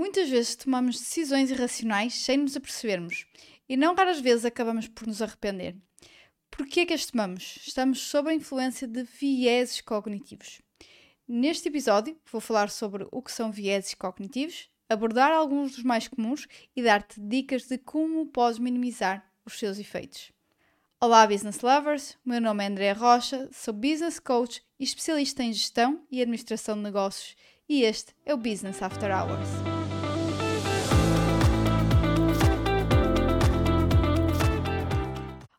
Muitas vezes tomamos decisões irracionais sem nos apercebermos e não raras vezes acabamos por nos arrepender. Por que é que as tomamos? Estamos sob a influência de vieses cognitivos. Neste episódio vou falar sobre o que são vieses cognitivos, abordar alguns dos mais comuns e dar-te dicas de como podes minimizar os seus efeitos. Olá, business lovers! O meu nome é André Rocha, sou business coach e especialista em gestão e administração de negócios, e este é o Business After Hours.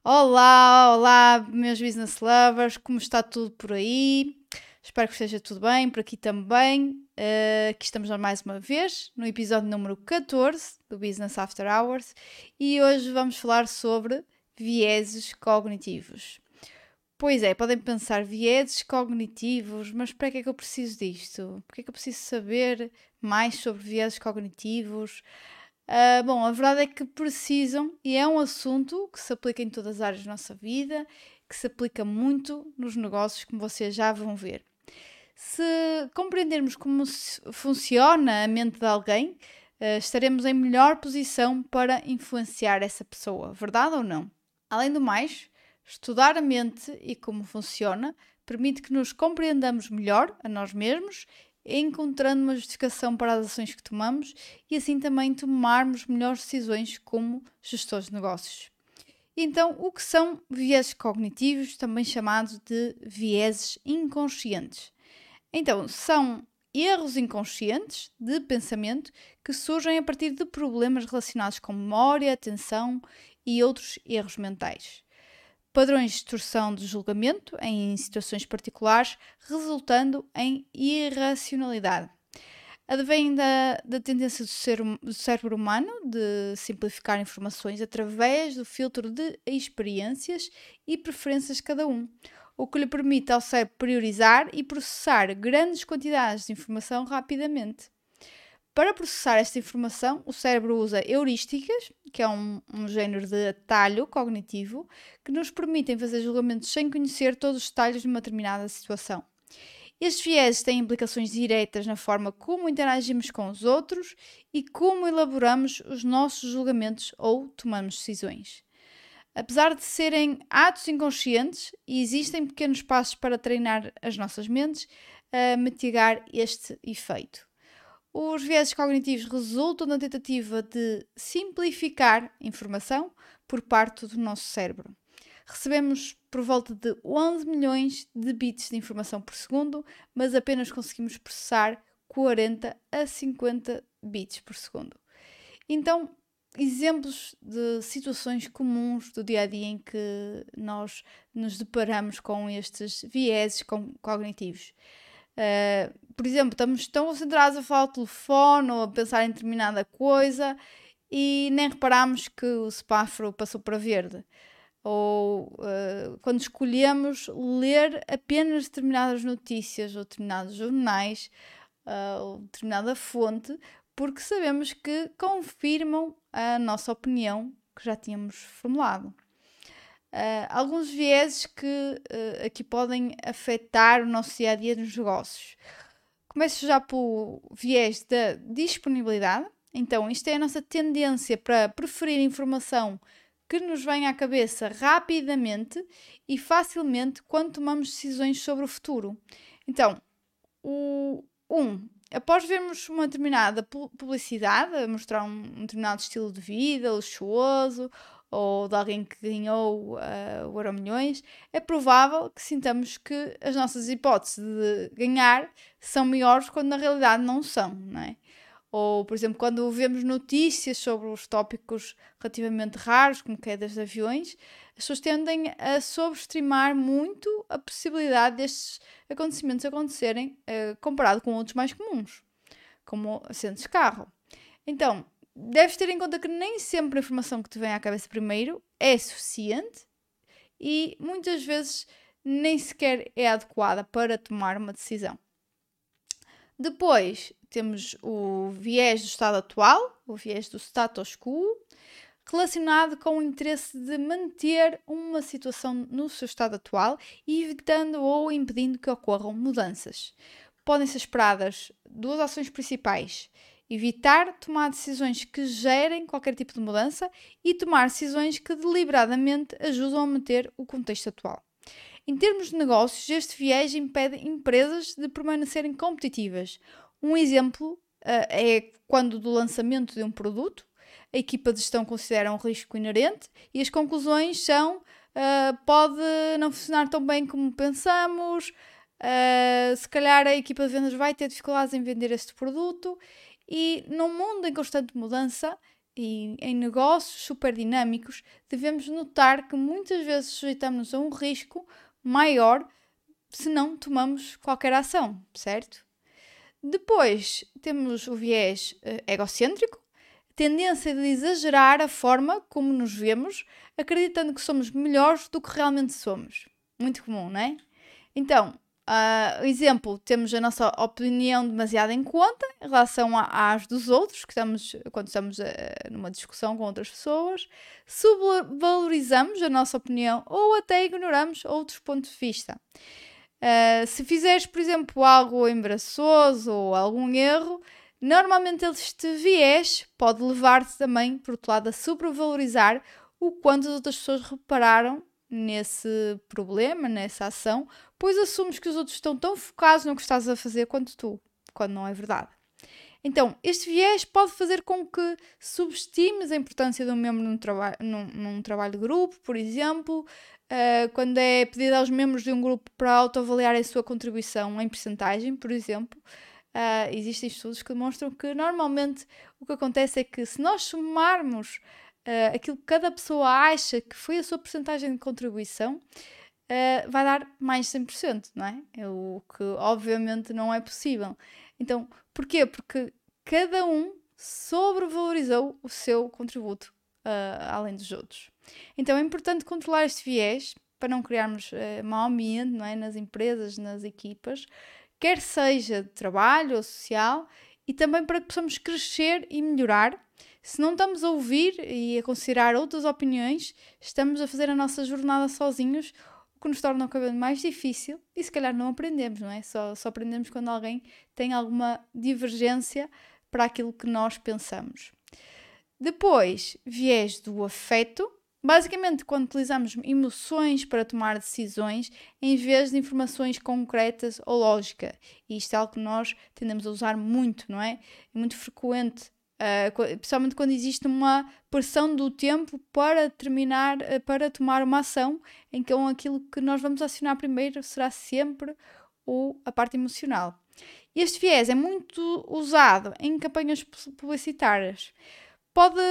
Olá, olá, meus business lovers, como está tudo por aí? Espero que esteja tudo bem, por aqui também. Uh, aqui estamos mais uma vez, no episódio número 14 do Business After Hours, e hoje vamos falar sobre vieses cognitivos. Pois é, podem pensar vieses cognitivos, mas para que é que eu preciso disto? Por que é que eu preciso saber mais sobre vieses cognitivos? Uh, bom, a verdade é que precisam e é um assunto que se aplica em todas as áreas da nossa vida, que se aplica muito nos negócios, como vocês já vão ver. Se compreendermos como funciona a mente de alguém, uh, estaremos em melhor posição para influenciar essa pessoa, verdade ou não? Além do mais, estudar a mente e como funciona permite que nos compreendamos melhor a nós mesmos, encontrando uma justificação para as ações que tomamos e assim também tomarmos melhores decisões como gestores de negócios. Então, o que são vieses cognitivos, também chamados de vieses inconscientes? Então, são erros inconscientes de pensamento que surgem a partir de problemas relacionados com memória, atenção e outros erros mentais. Padrões de distorção de julgamento em situações particulares, resultando em irracionalidade. Advém da, da tendência do, ser, do cérebro humano de simplificar informações através do filtro de experiências e preferências de cada um o que lhe permite ao cérebro priorizar e processar grandes quantidades de informação rapidamente. Para processar esta informação, o cérebro usa heurísticas, que é um, um género de atalho cognitivo, que nos permitem fazer julgamentos sem conhecer todos os detalhes de uma determinada situação. Estes vieses têm implicações diretas na forma como interagimos com os outros e como elaboramos os nossos julgamentos ou tomamos decisões. Apesar de serem atos inconscientes, existem pequenos passos para treinar as nossas mentes a mitigar este efeito. Os vieses cognitivos resultam da tentativa de simplificar informação por parte do nosso cérebro. Recebemos por volta de 11 milhões de bits de informação por segundo, mas apenas conseguimos processar 40 a 50 bits por segundo. Então, exemplos de situações comuns do dia a dia em que nós nos deparamos com estes vieses cognitivos. Uh, por exemplo, estamos tão concentrados a falar ao telefone ou a pensar em determinada coisa e nem reparamos que o semáforo passou para verde. Ou uh, quando escolhemos ler apenas determinadas notícias ou determinados jornais uh, ou determinada fonte, porque sabemos que confirmam a nossa opinião que já tínhamos formulado. Uh, alguns vieses que uh, aqui podem afetar o nosso dia a dia nos negócios. Começo já pelo viés da disponibilidade. Então, isto é a nossa tendência para preferir informação que nos vem à cabeça rapidamente e facilmente quando tomamos decisões sobre o futuro. Então, o 1. Um, após vermos uma determinada publicidade a mostrar um, um determinado estilo de vida luxuoso ou de alguém que ganhou uh, o Euro Milhões, é provável que sintamos que as nossas hipóteses de ganhar são maiores quando na realidade não são, não é? Ou, por exemplo, quando vemos notícias sobre os tópicos relativamente raros, como quedas de aviões, as pessoas tendem a sobreestimar muito a possibilidade destes acontecimentos acontecerem uh, comparado com outros mais comuns, como acidentes de carro. Então, deves ter em conta que nem sempre a informação que te vem à cabeça primeiro é suficiente e muitas vezes nem sequer é adequada para tomar uma decisão. Depois temos o viés do estado atual, o viés do status quo, relacionado com o interesse de manter uma situação no seu estado atual evitando ou impedindo que ocorram mudanças. Podem ser esperadas duas ações principais evitar tomar decisões que gerem qualquer tipo de mudança e tomar decisões que deliberadamente ajudam a manter o contexto atual. Em termos de negócios, este viés impede empresas de permanecerem competitivas. Um exemplo uh, é quando do lançamento de um produto, a equipa de gestão considera um risco inerente e as conclusões são uh, pode não funcionar tão bem como pensamos, uh, se calhar a equipa de vendas vai ter dificuldades em vender este produto e num mundo em constante mudança e em negócios super dinâmicos, devemos notar que muitas vezes sujeitamos a um risco maior se não tomamos qualquer ação, certo? Depois temos o viés uh, egocêntrico, tendência de exagerar a forma como nos vemos, acreditando que somos melhores do que realmente somos. Muito comum, não é? Então, uh, exemplo, temos a nossa opinião demasiado em conta em relação às dos outros, que estamos, quando estamos uh, numa discussão com outras pessoas, subvalorizamos a nossa opinião ou até ignoramos outros pontos de vista. Uh, se fizeres, por exemplo, algo embaraçoso ou algum erro, normalmente este viés pode levar-te também, por outro lado, a supervalorizar o quanto as outras pessoas repararam nesse problema, nessa ação, pois assumes que os outros estão tão focados no que estás a fazer quanto tu, quando não é verdade. Então, este viés pode fazer com que subestimes a importância de um membro num, traba num, num trabalho de grupo, por exemplo, uh, quando é pedido aos membros de um grupo para autoavaliar a sua contribuição em percentagem, por exemplo. Uh, existem estudos que demonstram que normalmente o que acontece é que se nós somarmos uh, aquilo que cada pessoa acha que foi a sua percentagem de contribuição, uh, vai dar mais 100%, não é? é? O que obviamente não é possível. Então, porquê? Porque cada um sobrevalorizou o seu contributo uh, além dos outros. Então é importante controlar este viés para não criarmos uh, mau ambiente não é? nas empresas, nas equipas, quer seja de trabalho ou social, e também para que possamos crescer e melhorar. Se não estamos a ouvir e a considerar outras opiniões, estamos a fazer a nossa jornada sozinhos, o que nos torna o cabelo mais difícil e se calhar não aprendemos, não é? Só, só aprendemos quando alguém tem alguma divergência para aquilo que nós pensamos. Depois, viés do afeto. Basicamente, quando utilizamos emoções para tomar decisões em vez de informações concretas ou lógica. E isto é algo que nós tendemos a usar muito, não é? É muito frequente, uh, principalmente quando existe uma pressão do tempo para terminar, uh, para tomar uma ação, que aquilo que nós vamos acionar primeiro será sempre o, a parte emocional. Este viés é muito usado em campanhas publicitárias pode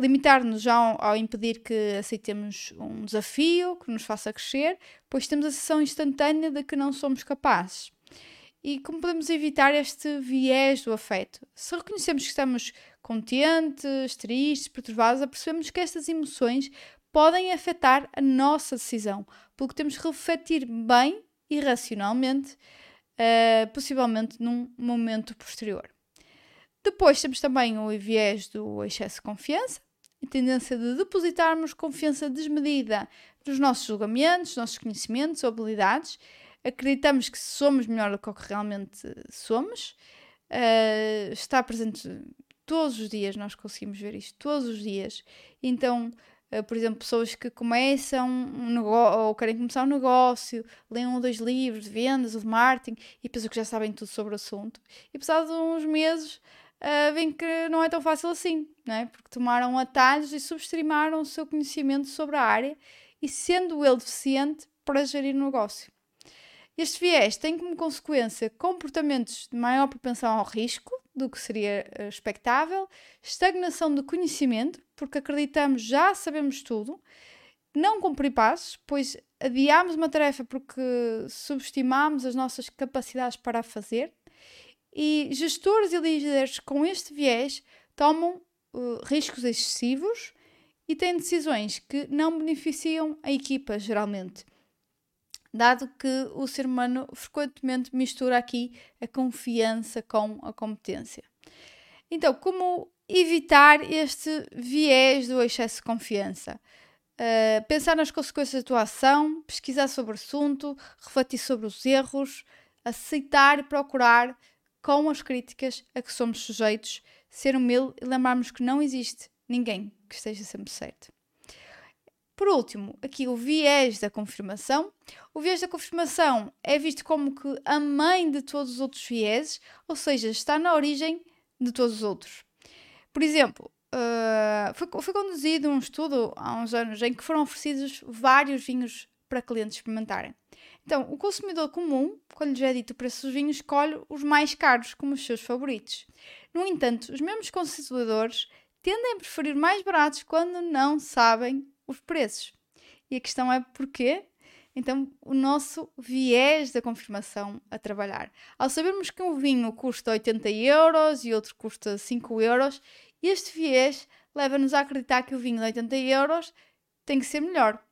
limitar-nos já ao, ao, impedir que aceitemos um desafio que nos faça crescer, pois temos a sensação instantânea de que não somos capazes. E como podemos evitar este viés do afeto? Se reconhecemos que estamos contentes, tristes, perturbados, apercebemos que estas emoções podem afetar a nossa decisão, pelo que temos que refletir bem e racionalmente, uh, possivelmente num momento posterior. Depois temos também o viés do excesso de confiança, a tendência de depositarmos confiança desmedida nos nossos julgamentos, nossos conhecimentos ou habilidades. Acreditamos que somos melhor do que o que realmente somos. Uh, está presente todos os dias, nós conseguimos ver isto todos os dias. Então, uh, por exemplo, pessoas que começam um negócio ou querem começar um negócio, leem um ou dois livros de vendas ou de marketing e pensam que já sabem tudo sobre o assunto. E passados uns meses uh, veem que não é tão fácil assim, não é? porque tomaram atalhos e subestimaram o seu conhecimento sobre a área e sendo ele deficiente para gerir o negócio. Este viés tem como consequência comportamentos de maior propensão ao risco do que seria ah, expectável, estagnação do conhecimento, porque acreditamos já sabemos tudo, não cumprir passos, pois adiamos uma tarefa porque subestimamos as nossas capacidades para a fazer, e gestores e líderes com este viés tomam uh, riscos excessivos e têm decisões que não beneficiam a equipa, geralmente. Dado que o ser humano frequentemente mistura aqui a confiança com a competência. Então, como evitar este viés do excesso de confiança? Uh, pensar nas consequências da tua ação, pesquisar sobre o assunto, refletir sobre os erros, aceitar e procurar com as críticas a que somos sujeitos, ser humilde e lembrarmos que não existe ninguém que esteja sempre certo. Por último, aqui o viés da confirmação. O viés da confirmação é visto como que a mãe de todos os outros vieses, ou seja, está na origem de todos os outros. Por exemplo, uh, foi, foi conduzido um estudo há uns anos em que foram oferecidos vários vinhos para clientes experimentarem. Então, o consumidor comum, quando lhe é dito o preço dos vinhos, escolhe os mais caros como os seus favoritos. No entanto, os mesmos consumidores tendem a preferir mais baratos quando não sabem os preços. E a questão é porquê? Então, o nosso viés da confirmação a trabalhar. Ao sabermos que um vinho custa 80 euros e outro custa 5 euros, este viés leva-nos a acreditar que o vinho de 80 euros tem que ser melhor.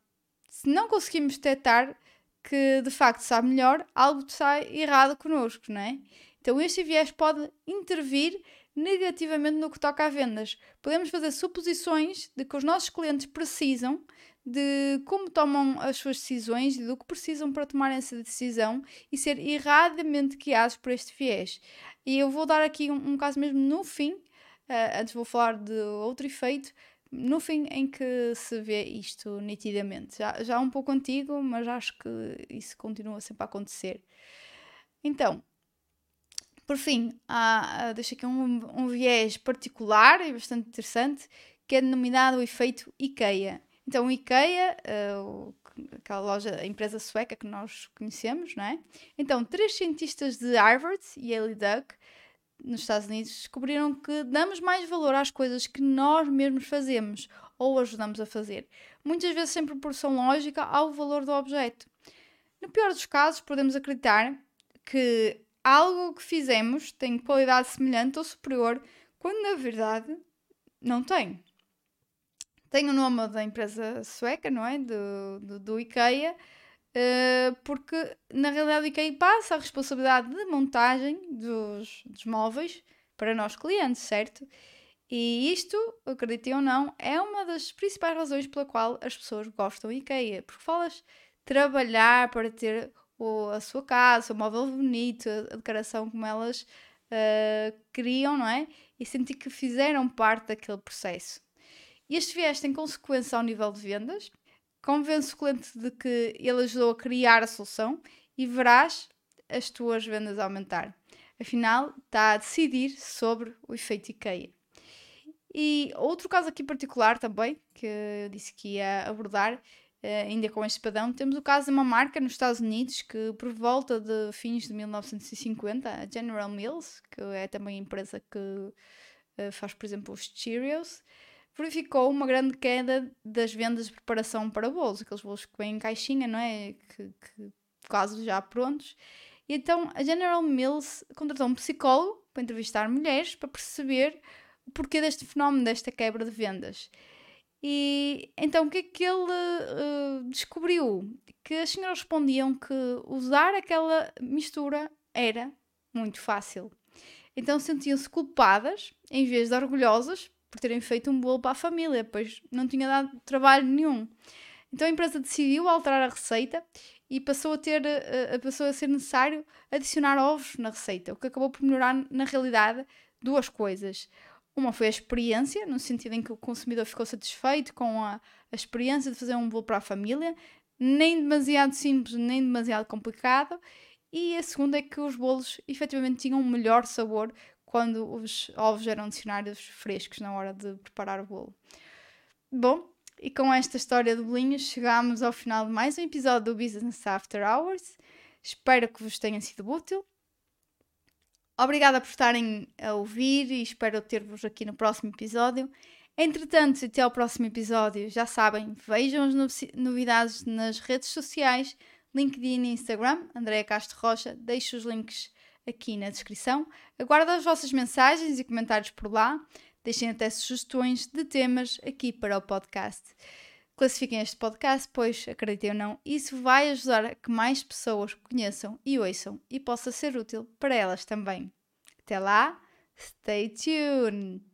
Se não conseguimos detectar que de facto sabe melhor, algo está errado connosco, não é? Então, este viés pode intervir negativamente no que toca a vendas. Podemos fazer suposições de que os nossos clientes precisam, de como tomam as suas decisões e do que precisam para tomar essa decisão e ser erradamente guiados por este viés. E eu vou dar aqui um, um caso mesmo no fim, uh, antes vou falar de outro efeito, no fim em que se vê isto nitidamente. Já, já um pouco antigo, mas acho que isso continua sempre a acontecer. Então, por fim, há, deixo aqui um, um viés particular e bastante interessante, que é denominado o efeito IKEA. Então, o IKEA, uh, aquela loja, a empresa sueca que nós conhecemos, não é? Então, três cientistas de Harvard, e Duke, nos Estados Unidos, descobriram que damos mais valor às coisas que nós mesmos fazemos ou ajudamos a fazer, muitas vezes sem proporção lógica ao valor do objeto. No pior dos casos, podemos acreditar que algo que fizemos tem qualidade semelhante ou superior, quando na verdade não tem. Tem o nome da empresa sueca, não é? Do, do, do IKEA, uh, porque na realidade o IKEA passa a responsabilidade de montagem dos, dos móveis para nós clientes, certo? E isto, acreditem ou não, é uma das principais razões pela qual as pessoas gostam do IKEA, porque falas trabalhar para ter o, a sua casa, o móvel bonito, a decoração como elas uh, queriam, não é? E sentir que fizeram parte daquele processo. Este viés tem consequência ao nível de vendas, convence o cliente de que ele ajudou a criar a solução e verás as tuas vendas aumentar. Afinal, está a decidir sobre o efeito IKEA. E outro caso aqui particular também, que eu disse que ia abordar, ainda com este padrão, temos o caso de uma marca nos Estados Unidos que, por volta de fins de 1950, a General Mills, que é também a empresa que uh, faz, por exemplo, os Cheerios, verificou uma grande queda das vendas de preparação para bolos, aqueles bolos que vêm em caixinha, não é? Que, que quase já prontos. E então a General Mills contratou um psicólogo para entrevistar mulheres para perceber o porquê deste fenómeno, desta quebra de vendas. E então o que é que ele uh, descobriu? Que as senhoras respondiam que usar aquela mistura era muito fácil. Então sentiam-se culpadas em vez de orgulhosas por terem feito um bolo para a família, pois não tinha dado trabalho nenhum. Então a empresa decidiu alterar a receita e passou a ter uh, passou a ser necessário adicionar ovos na receita, o que acabou por melhorar na realidade duas coisas. Uma foi a experiência, no sentido em que o consumidor ficou satisfeito com a, a experiência de fazer um bolo para a família, nem demasiado simples, nem demasiado complicado. E a segunda é que os bolos efetivamente tinham um melhor sabor quando os ovos eram adicionados frescos na hora de preparar o bolo. Bom, e com esta história de bolinhos chegamos ao final de mais um episódio do Business After Hours. Espero que vos tenha sido útil. Obrigada por estarem a ouvir e espero ter-vos aqui no próximo episódio. Entretanto, até ao próximo episódio, já sabem, vejam as novidades nas redes sociais, LinkedIn e Instagram, Andréa Castro Rocha, deixo os links aqui na descrição. Aguardo as vossas mensagens e comentários por lá. Deixem até sugestões de temas aqui para o podcast. Classifiquem este podcast, pois, acreditem ou não, isso vai ajudar a que mais pessoas conheçam e ouçam e possa ser útil para elas também. Até lá, stay tuned!